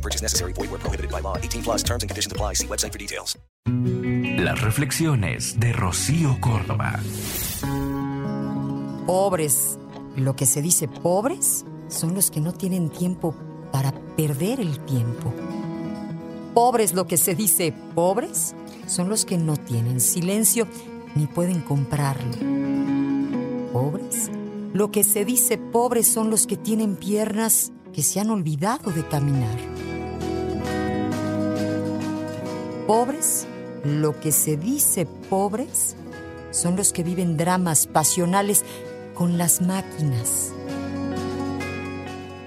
No purchase necessary. Void where prohibited by law. 18 plus terms and conditions apply. See website for details. Las reflexiones de Rocío Córdoba. Pobres, lo que se dice pobres, son los que no tienen tiempo para perder el tiempo. Pobres, lo que se dice pobres, son los que no tienen silencio ni pueden comprarlo. Pobres, lo que se dice pobres son los que tienen piernas que se han olvidado de caminar. Pobres, lo que se dice pobres, son los que viven dramas pasionales con las máquinas.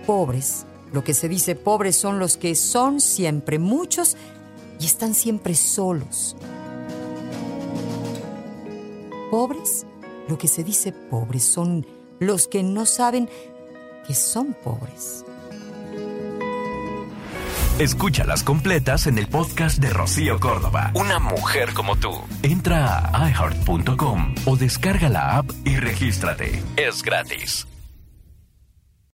Pobres, lo que se dice pobres son los que son siempre muchos y están siempre solos. Pobres, lo que se dice pobres son los que no saben que son pobres. Escúchalas completas en el podcast de Rocío Córdoba. Una mujer como tú. Entra a iHeart.com o descarga la app y regístrate. Es gratis.